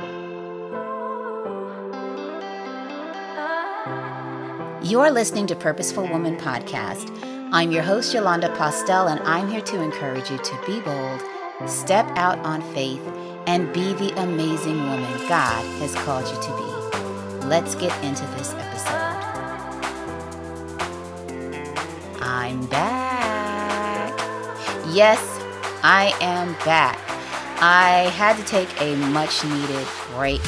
You're listening to Purposeful Woman Podcast. I'm your host, Yolanda Postell, and I'm here to encourage you to be bold, step out on faith, and be the amazing woman God has called you to be. Let's get into this episode. I'm back. Yes, I am back. I had to take a much needed break.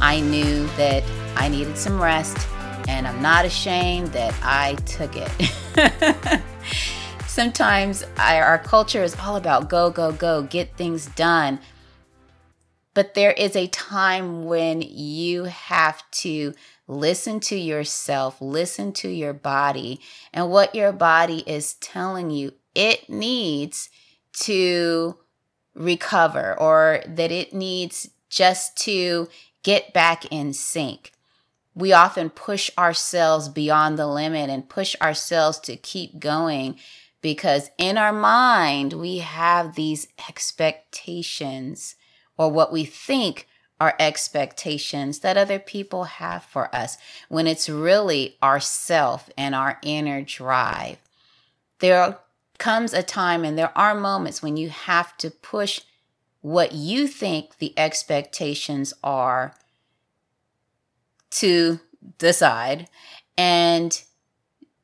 I knew that I needed some rest and I'm not ashamed that I took it. Sometimes I, our culture is all about go, go, go, get things done. But there is a time when you have to listen to yourself, listen to your body, and what your body is telling you it needs to recover or that it needs just to get back in sync we often push ourselves beyond the limit and push ourselves to keep going because in our mind we have these expectations or what we think are expectations that other people have for us when it's really ourself and our inner drive. There comes a time and there are moments when you have to push what you think the expectations are to the side and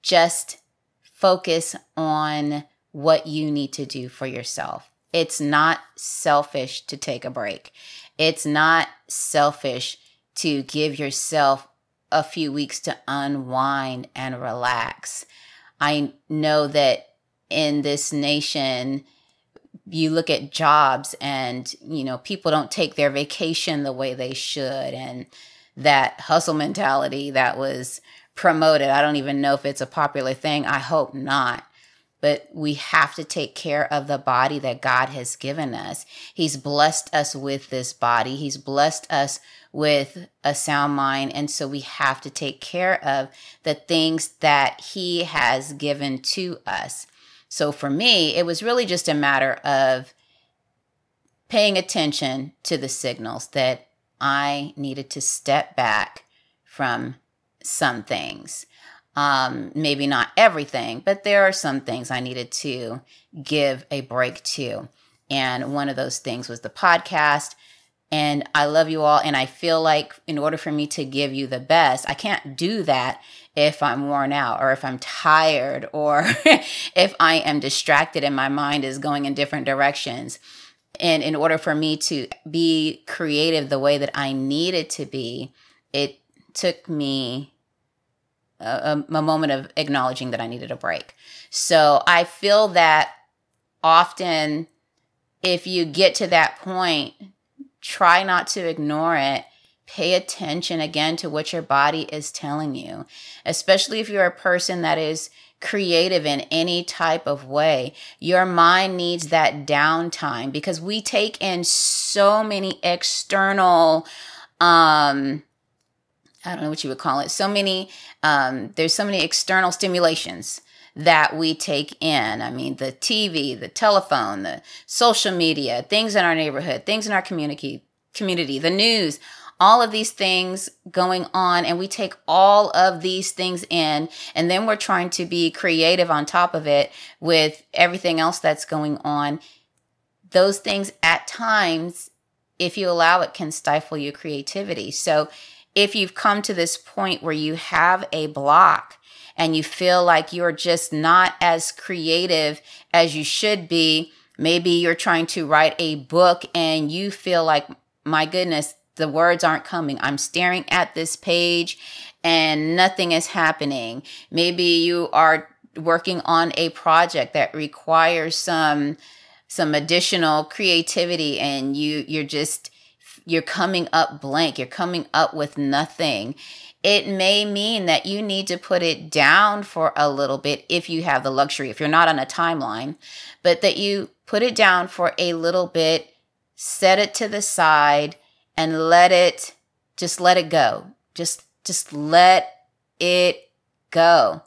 just focus on what you need to do for yourself. It's not selfish to take a break. It's not selfish to give yourself a few weeks to unwind and relax. I know that in this nation, you look at jobs and, you know, people don't take their vacation the way they should. And that hustle mentality that was promoted. I don't even know if it's a popular thing. I hope not. But we have to take care of the body that God has given us. He's blessed us with this body. He's blessed us with a sound mind. And so we have to take care of the things that He has given to us. So for me, it was really just a matter of paying attention to the signals that I needed to step back from some things. Um, maybe not everything, but there are some things I needed to give a break to. And one of those things was the podcast. And I love you all. And I feel like in order for me to give you the best, I can't do that if I'm worn out or if I'm tired or if I am distracted and my mind is going in different directions. And in order for me to be creative the way that I needed to be, it took me a, a, moment of acknowledging that I needed a break. So I feel that often, if you get to that point, try not to ignore it. Pay attention again to what your body is telling you, especially if you're a person that is creative in any type of way. Your mind needs that downtime because we take in so many external um I don't know what you would call it. So many um there's so many external stimulations that we take in. I mean, the TV, the telephone, the social media, things in our neighborhood, things in our community, community, the news, all of these things going on and we take all of these things in and then we're trying to be creative on top of it with everything else that's going on those things at times if you allow it can stifle your creativity so if you've come to this point where you have a block and you feel like you're just not as creative as you should be maybe you're trying to write a book and you feel like my goodness the words aren't coming. I'm staring at this page and nothing is happening. Maybe you are working on a project that requires some some additional creativity and you you're just you're coming up blank. You're coming up with nothing. It may mean that you need to put it down for a little bit if you have the luxury, if you're not on a timeline, but that you put it down for a little bit, set it to the side, and let it just let it go. Just just let it go.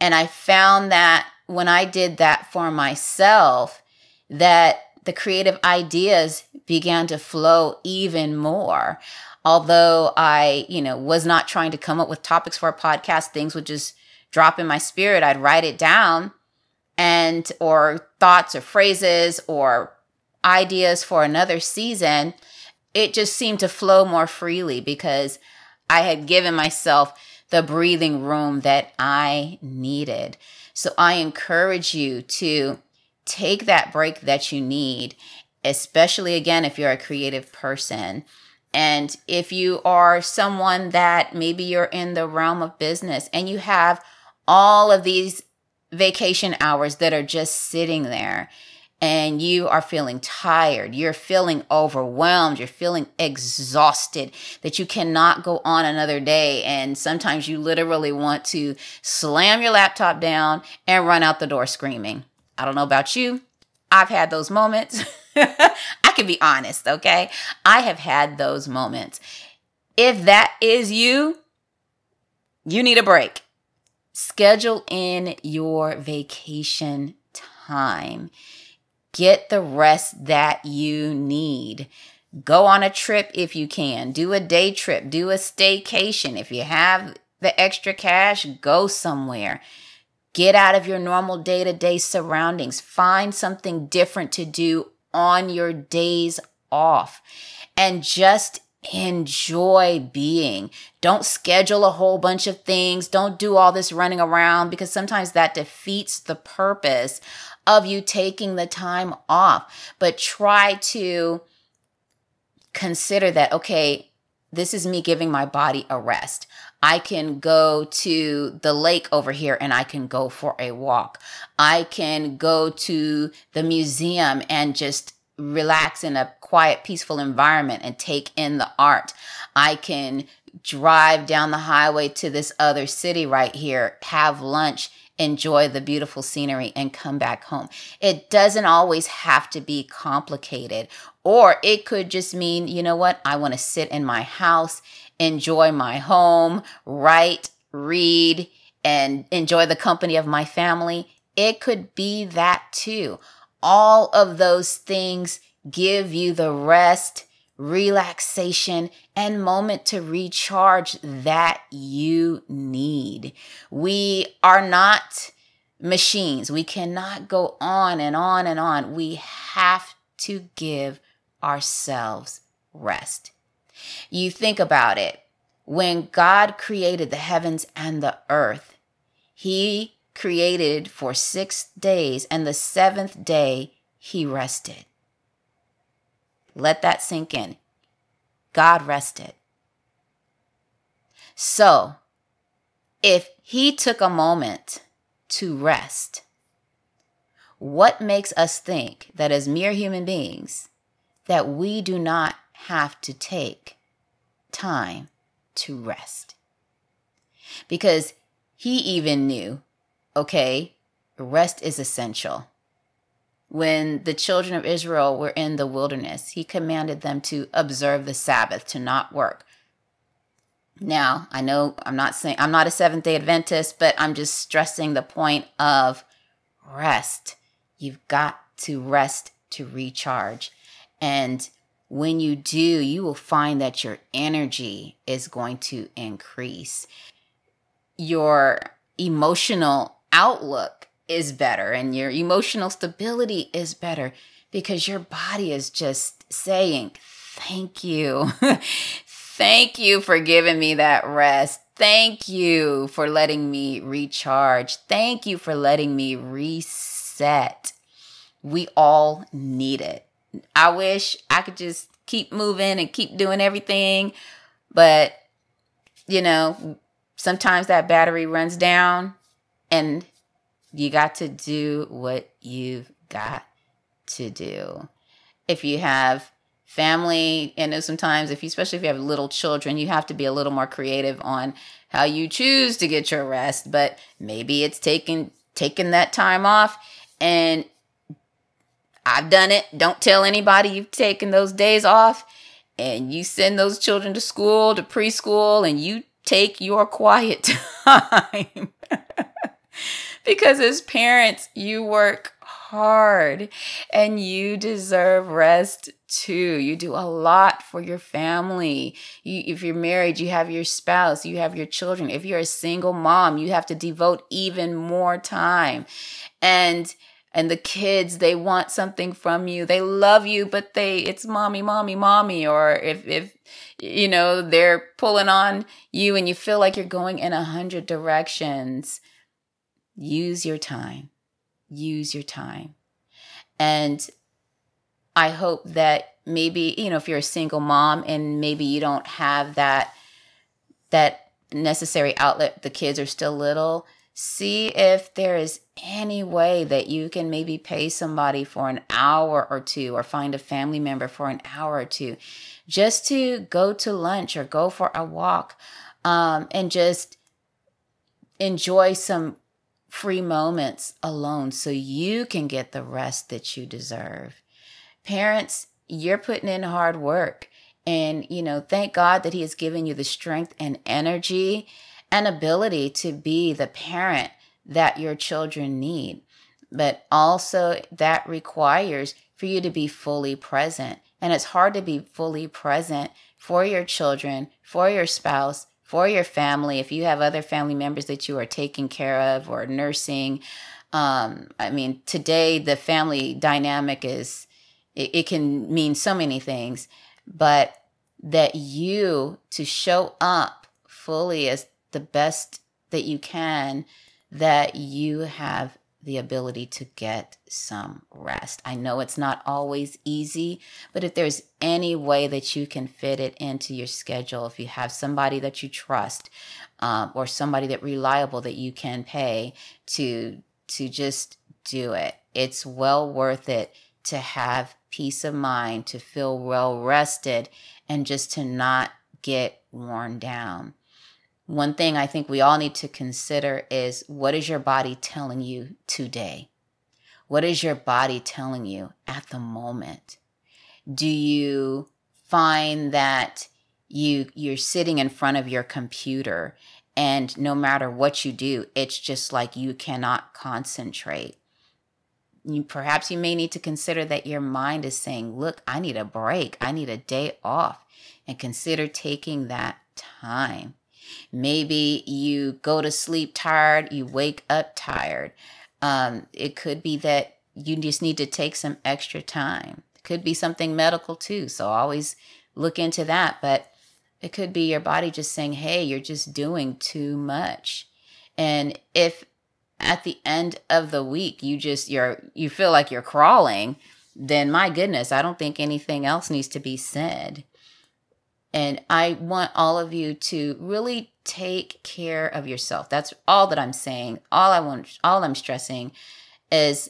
And I found that when I did that for myself, that the creative ideas began to flow even more. Although I, you know, was not trying to come up with topics for a podcast, things would just drop in my spirit. I'd write it down and or thoughts or phrases or ideas for another season. It just seemed to flow more freely because I had given myself the breathing room that I needed. So I encourage you to take that break that you need, especially again if you're a creative person. And if you are someone that maybe you're in the realm of business and you have all of these vacation hours that are just sitting there and you are feeling tired, you're feeling overwhelmed, you're feeling exhausted, that you cannot go on another day. And sometimes you literally want to slam your laptop down and run out the door screaming. I don't know about you. I've had those moments. I can be honest, okay? I have had those moments. If that is you, you need a break. Schedule in your vacation time. Get the rest that you need. Go on a trip if you can. Do a day trip. Do a staycation. If you have the extra cash, go somewhere. Get out of your normal day to day surroundings. Find something different to do on your days off and just enjoy being. Don't schedule a whole bunch of things. Don't do all this running around because sometimes that defeats the purpose of you taking the time off. But try to consider that, okay, this is me giving my body a rest. I can go to the lake over here and I can go for a walk. I can go to the museum and just relax in a quiet, peaceful environment and take in the art. I can drive down the highway to this other city right here, have lunch, enjoy the beautiful scenery, and come back home. It doesn't always have to be complicated, or it could just mean, you know what, I want to sit in my house, enjoy my home, write, read, and enjoy the company of my family. It could be that too. All of those things give you the rest relaxation, and moment to recharge that you need. We are not machines. We cannot go on and on and on. We have to give ourselves rest. You think about it. When God created the heavens and the earth, He created for six days, and the seventh day He rested. Let that sink in. God rested. So, if he took a moment to rest, what makes us think that as mere human beings that we do not have to take time to rest? Because he even knew, okay, rest is essential when the children of Israel were in the wilderness, he commanded them to observe the Sabbath, to not work. Now, I know I'm not saying I'm not a Seventh day Adventist, but I'm just stressing the point of rest. You've got to rest to recharge. And when you do, you will find that your energy is going to increase. Your emotional outlook is better and your emotional stability is better because your body is just saying, Thank you. Thank you for giving me that rest. Thank you for letting me recharge. Thank you for letting me reset. We all need it. I wish I could just keep moving and keep doing everything, but you know, sometimes that battery runs down and you got to do what you've got to do. If you have family, and sometimes if you, especially if you have little children, you have to be a little more creative on how you choose to get your rest. But maybe it's taking taking that time off and I've done it. Don't tell anybody you've taken those days off and you send those children to school, to preschool, and you take your quiet time. Because as parents, you work hard and you deserve rest too. You do a lot for your family. You, if you're married, you have your spouse, you have your children. If you're a single mom, you have to devote even more time. And and the kids they want something from you they love you but they it's mommy mommy mommy or if if you know they're pulling on you and you feel like you're going in a hundred directions use your time. Use your time. And i hope that maybe you know if you're a single mom and maybe you don't have that that necessary outlet the kids are still little see if there is any way that you can maybe pay somebody for an hour or two or find a family member for an hour or two just to go to lunch or go for a walk um, and just enjoy some free moments alone so you can get the rest that you deserve. Parents, you're putting in hard work. And, you know, thank God that He has given you the strength and energy and ability to be the parent that your children need. But also, that requires for you to be fully present. And it's hard to be fully present for your children, for your spouse, for your family. If you have other family members that you are taking care of or nursing, um, I mean, today the family dynamic is, it, it can mean so many things, but that you to show up fully as the best that you can, that you have the ability to get some rest. I know it's not always easy, but if there's any way that you can fit it into your schedule, if you have somebody that you trust um, or somebody that reliable that you can pay to to just do it, it's well worth it to have peace of mind, to feel well rested, and just to not get worn down. One thing I think we all need to consider is what is your body telling you today? What is your body telling you at the moment? Do you find that you you're sitting in front of your computer and no matter what you do, it's just like you cannot concentrate? You, perhaps you may need to consider that your mind is saying, Look, I need a break. I need a day off. And consider taking that time. Maybe you go to sleep tired, you wake up tired. Um, it could be that you just need to take some extra time. It could be something medical too. So always look into that. But it could be your body just saying, hey, you're just doing too much. And if at the end of the week you just you're you feel like you're crawling, then my goodness, I don't think anything else needs to be said. And I want all of you to really take care of yourself. That's all that I'm saying. All I want, all I'm stressing is,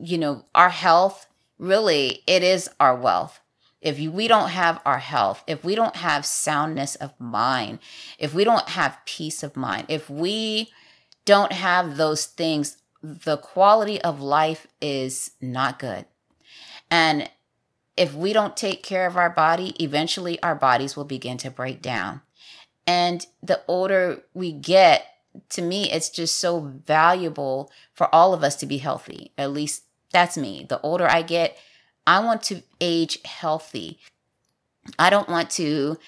you know, our health really, it is our wealth. If we don't have our health, if we don't have soundness of mind, if we don't have peace of mind, if we don't have those things, the quality of life is not good. And if we don't take care of our body, eventually our bodies will begin to break down. And the older we get, to me, it's just so valuable for all of us to be healthy. At least that's me. The older I get, I want to age healthy. I don't want to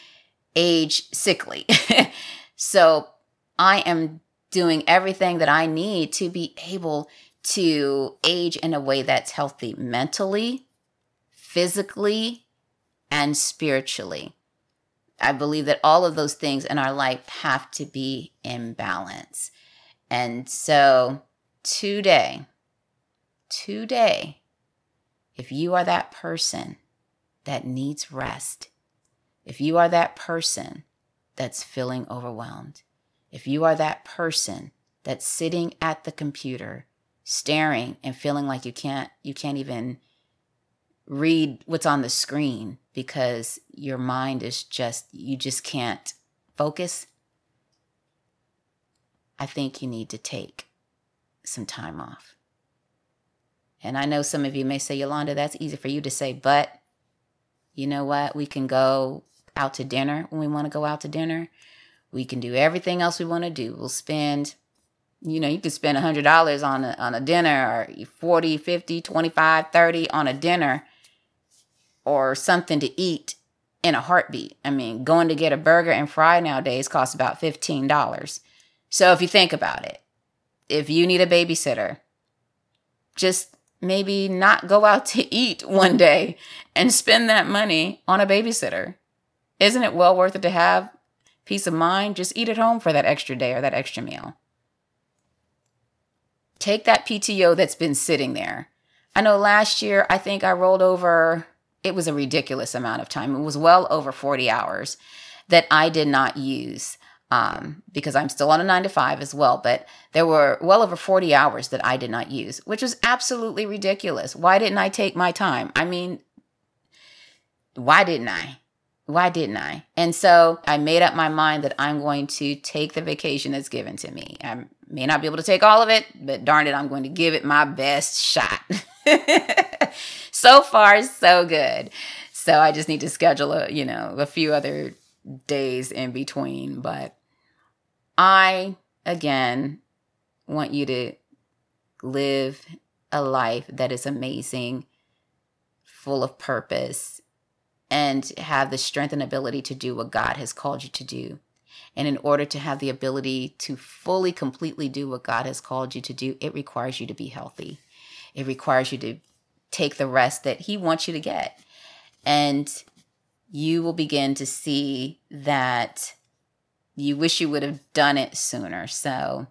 age sickly. so I am doing everything that I need to be able to age in a way that's healthy mentally, physically and spiritually. I believe that all of those things in our life have to be in balance. And so today, today, if you are that person that needs rest, if you are that person that's feeling overwhelmed, if you are that person that's sitting at the computer staring and feeling like you can't you can't even read what's on the screen because your mind is just, you just can't focus, I think you need to take some time off. And I know some of you may say, Yolanda, that's easy for you to say, but you know what? We can go out to dinner when we want to go out to dinner. We can do everything else we want to do. We'll spend you know, you can spend $100 on a, on a dinner or 40, 50, 25, 30 on a dinner or something to eat in a heartbeat. I mean, going to get a burger and fry nowadays costs about $15. So if you think about it, if you need a babysitter, just maybe not go out to eat one day and spend that money on a babysitter. Isn't it well worth it to have peace of mind? Just eat at home for that extra day or that extra meal. Take that PTO that's been sitting there. I know last year, I think I rolled over, it was a ridiculous amount of time. It was well over 40 hours that I did not use um, because I'm still on a nine to five as well. But there were well over 40 hours that I did not use, which was absolutely ridiculous. Why didn't I take my time? I mean, why didn't I? Why didn't I? And so I made up my mind that I'm going to take the vacation that's given to me. I may not be able to take all of it, but darn it, I'm going to give it my best shot. so far, so good. So I just need to schedule a, you know, a few other days in between. But I, again, want you to live a life that is amazing, full of purpose, and have the strength and ability to do what God has called you to do. And in order to have the ability to fully, completely do what God has called you to do, it requires you to be healthy. It requires you to take the rest that He wants you to get. And you will begin to see that you wish you would have done it sooner. So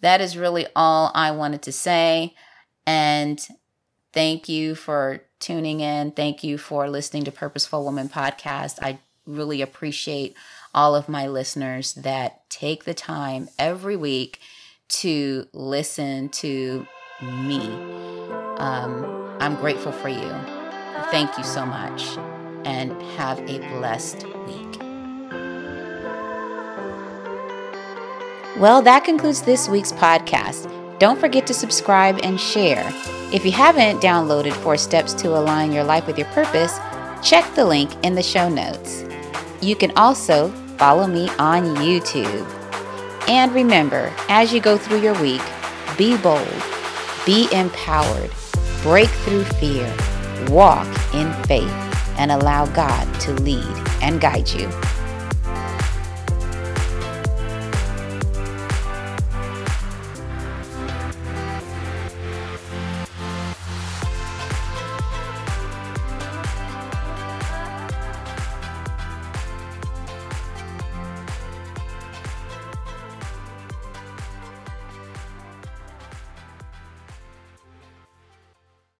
that is really all I wanted to say. And thank you for tuning in. Thank you for listening to Purposeful Woman podcast. I really appreciate all of my listeners that take the time every week to listen to me. Um, I'm grateful for you. Thank you so much and have a blessed week. Well, that concludes this week's podcast. Don't forget to subscribe and share. If you haven't downloaded Four Steps to Align Your Life with Your Purpose, check the link in the show notes. You can also follow me on YouTube. And remember, as you go through your week, be bold, be empowered, break through fear, walk in faith and allow God to lead and guide you.